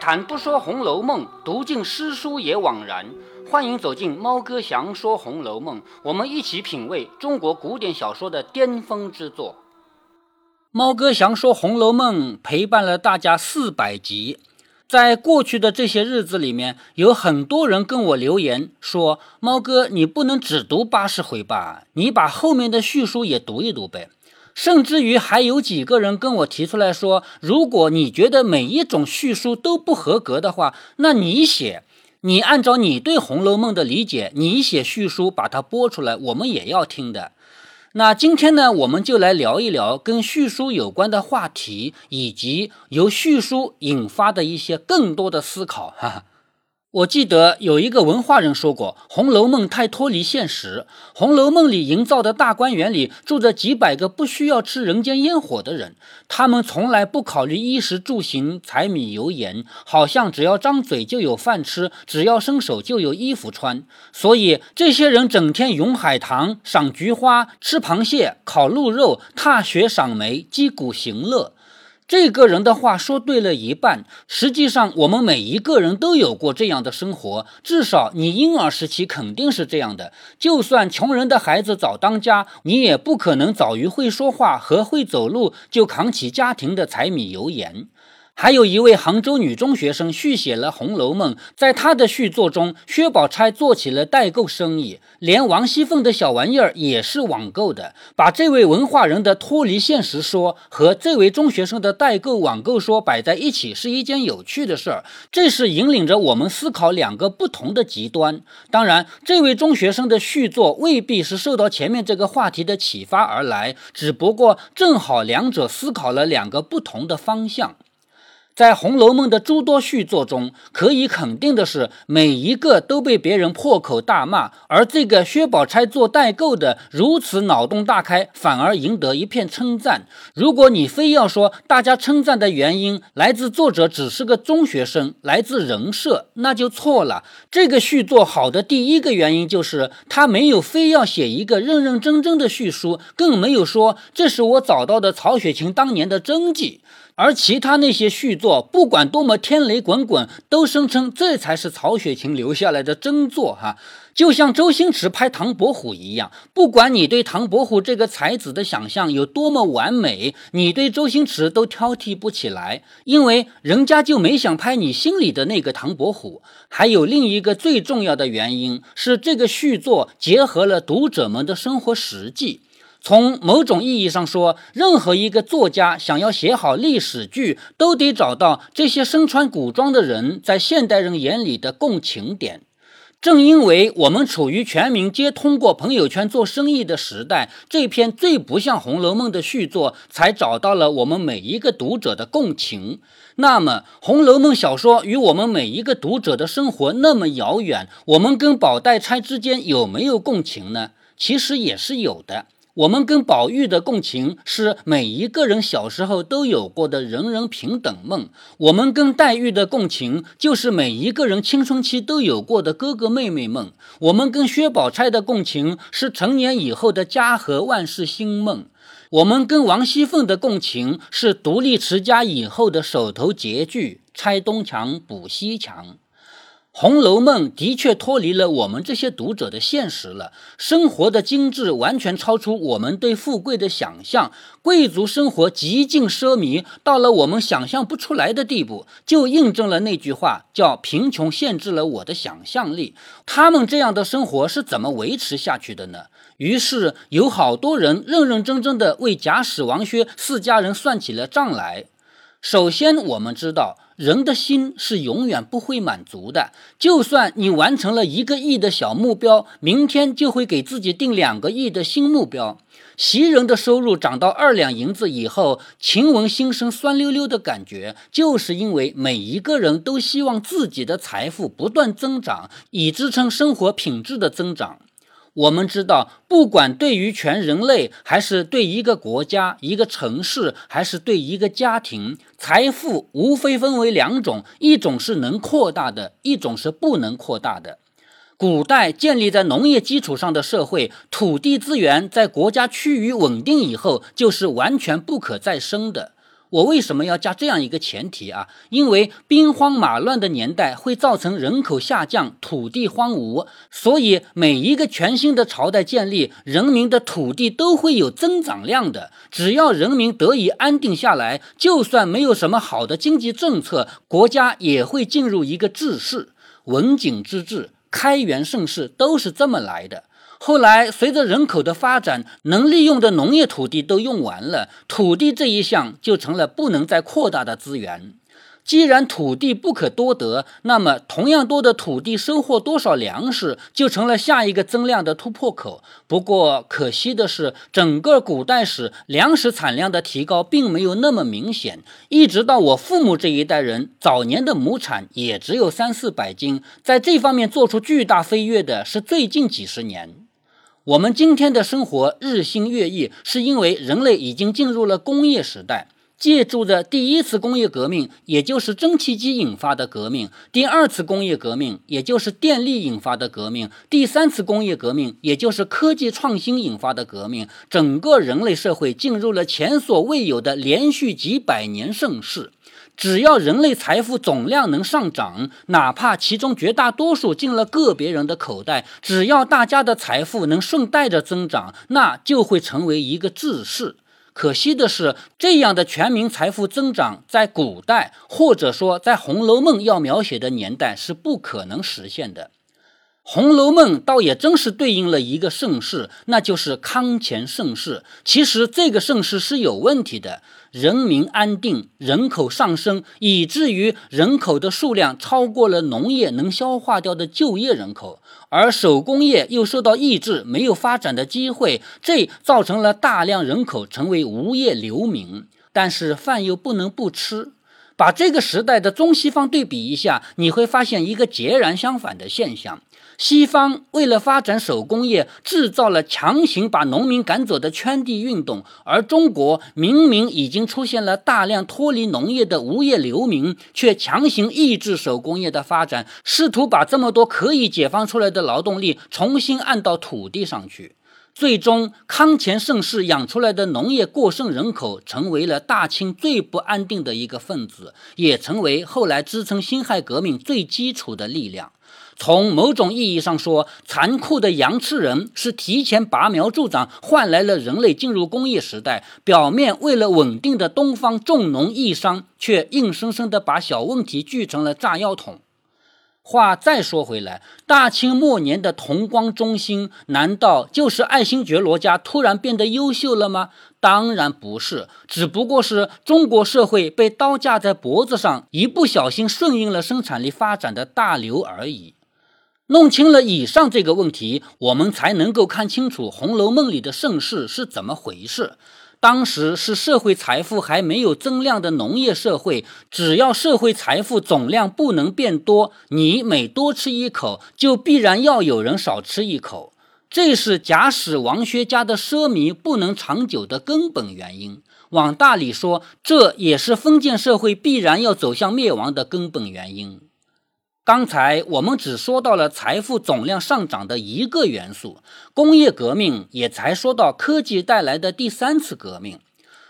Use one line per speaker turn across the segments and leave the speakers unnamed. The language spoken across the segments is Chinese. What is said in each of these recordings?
谈不说《红楼梦》，读尽诗书也枉然。欢迎走进猫哥祥说《红楼梦》，我们一起品味中国古典小说的巅峰之作。猫哥祥说《红楼梦》陪伴了大家四百集，在过去的这些日子里面，有很多人跟我留言说：“猫哥，你不能只读八十回吧？你把后面的叙述也读一读呗。”甚至于还有几个人跟我提出来说，如果你觉得每一种叙述都不合格的话，那你写，你按照你对《红楼梦》的理解，你写叙述把它播出来，我们也要听的。那今天呢，我们就来聊一聊跟叙述有关的话题，以及由叙述引发的一些更多的思考，哈哈。我记得有一个文化人说过，《红楼梦》太脱离现实，《红楼梦》里营造的大观园里住着几百个不需要吃人间烟火的人，他们从来不考虑衣食住行、柴米油盐，好像只要张嘴就有饭吃，只要伸手就有衣服穿。所以这些人整天咏海棠、赏菊花、吃螃蟹、烤鹿肉、踏雪赏梅、击鼓行乐。这个人的话说对了一半，实际上我们每一个人都有过这样的生活，至少你婴儿时期肯定是这样的。就算穷人的孩子早当家，你也不可能早于会说话和会走路就扛起家庭的柴米油盐。还有一位杭州女中学生续写了《红楼梦》，在她的续作中，薛宝钗做起了代购生意，连王熙凤的小玩意儿也是网购的。把这位文化人的脱离现实说和这位中学生的代购网购说摆在一起，是一件有趣的事儿。这是引领着我们思考两个不同的极端。当然，这位中学生的续作未必是受到前面这个话题的启发而来，只不过正好两者思考了两个不同的方向。在《红楼梦》的诸多续作中，可以肯定的是，每一个都被别人破口大骂，而这个薛宝钗做代购的如此脑洞大开，反而赢得一片称赞。如果你非要说大家称赞的原因来自作者只是个中学生，来自人设，那就错了。这个续作好的第一个原因就是他没有非要写一个认认真真的叙述，更没有说这是我找到的曹雪芹当年的真迹。而其他那些续作，不管多么天雷滚滚，都声称这才是曹雪芹留下来的真作。哈，就像周星驰拍唐伯虎一样，不管你对唐伯虎这个才子的想象有多么完美，你对周星驰都挑剔不起来，因为人家就没想拍你心里的那个唐伯虎。还有另一个最重要的原因是，这个续作结合了读者们的生活实际。从某种意义上说，任何一个作家想要写好历史剧，都得找到这些身穿古装的人在现代人眼里的共情点。正因为我们处于全民皆通过朋友圈做生意的时代，这篇最不像《红楼梦》的续作，才找到了我们每一个读者的共情。那么，《红楼梦》小说与我们每一个读者的生活那么遥远，我们跟宝黛钗之间有没有共情呢？其实也是有的。我们跟宝玉的共情是每一个人小时候都有过的人人平等梦；我们跟黛玉的共情就是每一个人青春期都有过的哥哥妹妹梦；我们跟薛宝钗的共情是成年以后的家和万事兴梦；我们跟王熙凤的共情是独立持家以后的手头拮据，拆东墙补西墙。《红楼梦》的确脱离了我们这些读者的现实了，生活的精致完全超出我们对富贵的想象，贵族生活极尽奢靡，到了我们想象不出来的地步，就印证了那句话，叫“贫穷限制了我的想象力”。他们这样的生活是怎么维持下去的呢？于是有好多人认认真真的为贾史王薛四家人算起了账来。首先，我们知道。人的心是永远不会满足的，就算你完成了一个亿的小目标，明天就会给自己定两个亿的新目标。袭人的收入涨到二两银子以后，晴雯心生酸溜溜的感觉，就是因为每一个人都希望自己的财富不断增长，以支撑生活品质的增长。我们知道，不管对于全人类，还是对一个国家、一个城市，还是对一个家庭，财富无非分为两种：一种是能扩大的，一种是不能扩大的。古代建立在农业基础上的社会，土地资源在国家趋于稳定以后，就是完全不可再生的。我为什么要加这样一个前提啊？因为兵荒马乱的年代会造成人口下降、土地荒芜，所以每一个全新的朝代建立，人民的土地都会有增长量的。只要人民得以安定下来，就算没有什么好的经济政策，国家也会进入一个治世。文景之治、开元盛世都是这么来的。后来，随着人口的发展，能利用的农业土地都用完了，土地这一项就成了不能再扩大的资源。既然土地不可多得，那么同样多的土地收获多少粮食，就成了下一个增量的突破口。不过可惜的是，整个古代史粮食产量的提高并没有那么明显。一直到我父母这一代人，早年的亩产也只有三四百斤，在这方面做出巨大飞跃的是最近几十年。我们今天的生活日新月异，是因为人类已经进入了工业时代。借助着第一次工业革命，也就是蒸汽机引发的革命；第二次工业革命，也就是电力引发的革命；第三次工业革命，也就是科技创新引发的革命。整个人类社会进入了前所未有的连续几百年盛世。只要人类财富总量能上涨，哪怕其中绝大多数进了个别人的口袋，只要大家的财富能顺带着增长，那就会成为一个治世。可惜的是，这样的全民财富增长在古代，或者说在《红楼梦》要描写的年代是不可能实现的。《红楼梦》倒也真是对应了一个盛世，那就是康乾盛世。其实这个盛世是有问题的，人民安定，人口上升，以至于人口的数量超过了农业能消化掉的就业人口，而手工业又受到抑制，没有发展的机会，这造成了大量人口成为无业流民。但是饭又不能不吃。把这个时代的中西方对比一下，你会发现一个截然相反的现象。西方为了发展手工业，制造了强行把农民赶走的圈地运动，而中国明明已经出现了大量脱离农业的无业流民，却强行抑制手工业的发展，试图把这么多可以解放出来的劳动力重新按到土地上去。最终，康乾盛世养出来的农业过剩人口，成为了大清最不安定的一个分子，也成为后来支撑辛亥革命最基础的力量。从某种意义上说，残酷的羊吃人是提前拔苗助长，换来了人类进入工业时代。表面为了稳定的东方重农抑商，却硬生生的把小问题聚成了炸药桶。话再说回来，大清末年的同光中兴，难道就是爱新觉罗家突然变得优秀了吗？当然不是，只不过是中国社会被刀架在脖子上，一不小心顺应了生产力发展的大流而已。弄清了以上这个问题，我们才能够看清楚《红楼梦》里的盛世是怎么回事。当时是社会财富还没有增量的农业社会，只要社会财富总量不能变多，你每多吃一口，就必然要有人少吃一口。这是假使王薛家的奢靡不能长久的根本原因。往大里说，这也是封建社会必然要走向灭亡的根本原因。刚才我们只说到了财富总量上涨的一个元素，工业革命也才说到科技带来的第三次革命。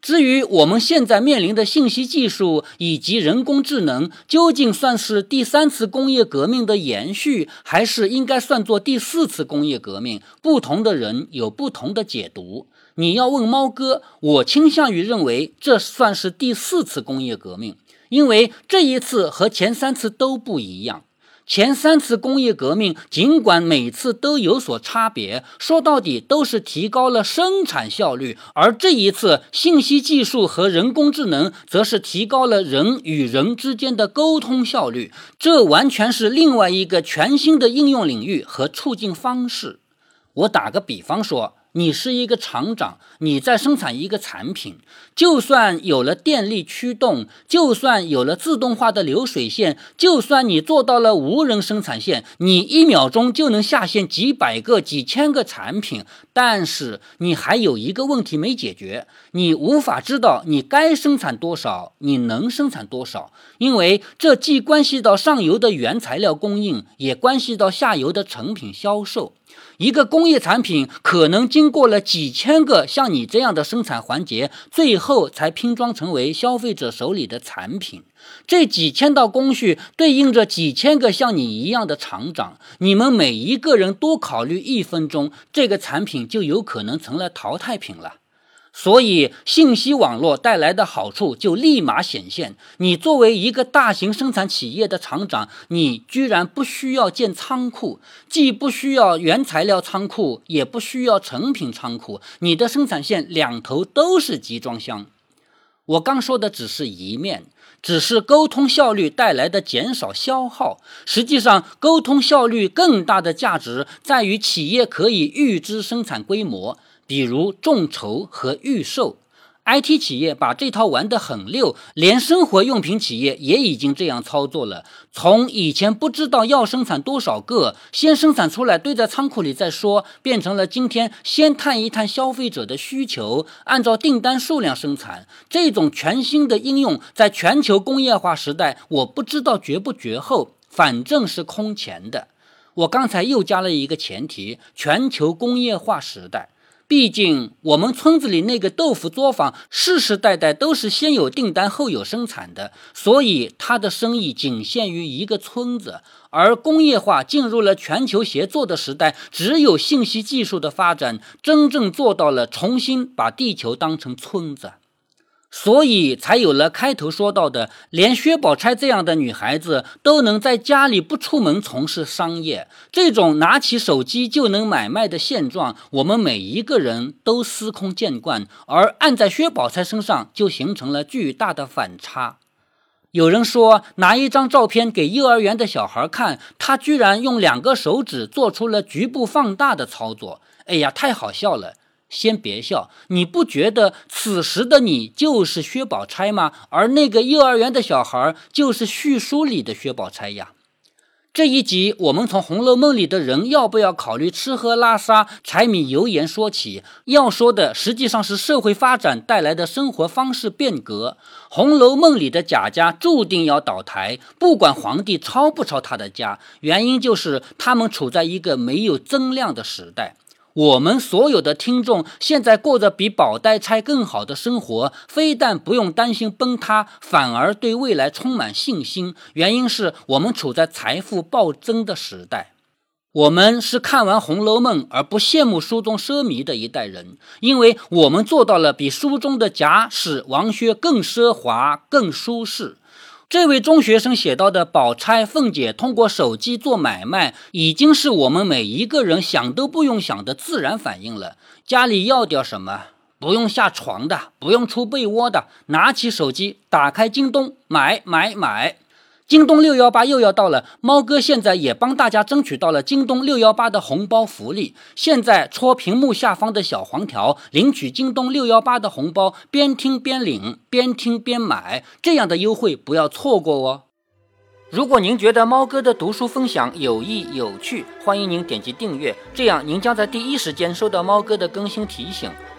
至于我们现在面临的信息技术以及人工智能，究竟算是第三次工业革命的延续，还是应该算作第四次工业革命？不同的人有不同的解读。你要问猫哥，我倾向于认为这算是第四次工业革命。因为这一次和前三次都不一样。前三次工业革命尽管每次都有所差别，说到底都是提高了生产效率；而这一次信息技术和人工智能则是提高了人与人之间的沟通效率。这完全是另外一个全新的应用领域和促进方式。我打个比方说。你是一个厂长，你在生产一个产品，就算有了电力驱动，就算有了自动化的流水线，就算你做到了无人生产线，你一秒钟就能下线几百个、几千个产品，但是你还有一个问题没解决，你无法知道你该生产多少，你能生产多少，因为这既关系到上游的原材料供应，也关系到下游的成品销售。一个工业产品可能经过了几千个像你这样的生产环节，最后才拼装成为消费者手里的产品。这几千道工序对应着几千个像你一样的厂长，你们每一个人多考虑一分钟，这个产品就有可能成了淘汰品了。所以，信息网络带来的好处就立马显现。你作为一个大型生产企业的厂长，你居然不需要建仓库，既不需要原材料仓库，也不需要成品仓库，你的生产线两头都是集装箱。我刚说的只是一面，只是沟通效率带来的减少消耗。实际上，沟通效率更大的价值在于企业可以预知生产规模。比如众筹和预售，IT 企业把这套玩得很溜，连生活用品企业也已经这样操作了。从以前不知道要生产多少个，先生产出来堆在仓库里再说，变成了今天先探一探消费者的需求，按照订单数量生产。这种全新的应用，在全球工业化时代，我不知道绝不绝后，反正是空前的。我刚才又加了一个前提：全球工业化时代。毕竟，我们村子里那个豆腐作坊世世代代都是先有订单后有生产的，所以他的生意仅限于一个村子。而工业化进入了全球协作的时代，只有信息技术的发展，真正做到了重新把地球当成村子。所以才有了开头说到的，连薛宝钗这样的女孩子都能在家里不出门从事商业，这种拿起手机就能买卖的现状，我们每一个人都司空见惯。而按在薛宝钗身上，就形成了巨大的反差。有人说，拿一张照片给幼儿园的小孩看，他居然用两个手指做出了局部放大的操作，哎呀，太好笑了。先别笑，你不觉得此时的你就是薛宝钗吗？而那个幼儿园的小孩就是叙书里的薛宝钗呀。这一集我们从《红楼梦》里的人要不要考虑吃喝拉撒、柴米油盐说起，要说的实际上是社会发展带来的生活方式变革。《红楼梦》里的贾家注定要倒台，不管皇帝抄不抄他的家，原因就是他们处在一个没有增量的时代。我们所有的听众现在过着比宝黛钗更好的生活，非但不用担心崩塌，反而对未来充满信心。原因是我们处在财富暴增的时代。我们是看完《红楼梦》而不羡慕书中奢靡的一代人，因为我们做到了比书中的贾史王薛更奢华、更舒适。这位中学生写到的宝钗、凤姐通过手机做买卖，已经是我们每一个人想都不用想的自然反应了。家里要点什么，不用下床的，不用出被窝的，拿起手机，打开京东，买买买。京东六幺八又要到了，猫哥现在也帮大家争取到了京东六幺八的红包福利。现在戳屏幕下方的小黄条，领取京东六幺八的红包，边听边领，边听边买，这样的优惠不要错过哦。如果您觉得猫哥的读书分享有益有趣，欢迎您点击订阅，这样您将在第一时间收到猫哥的更新提醒。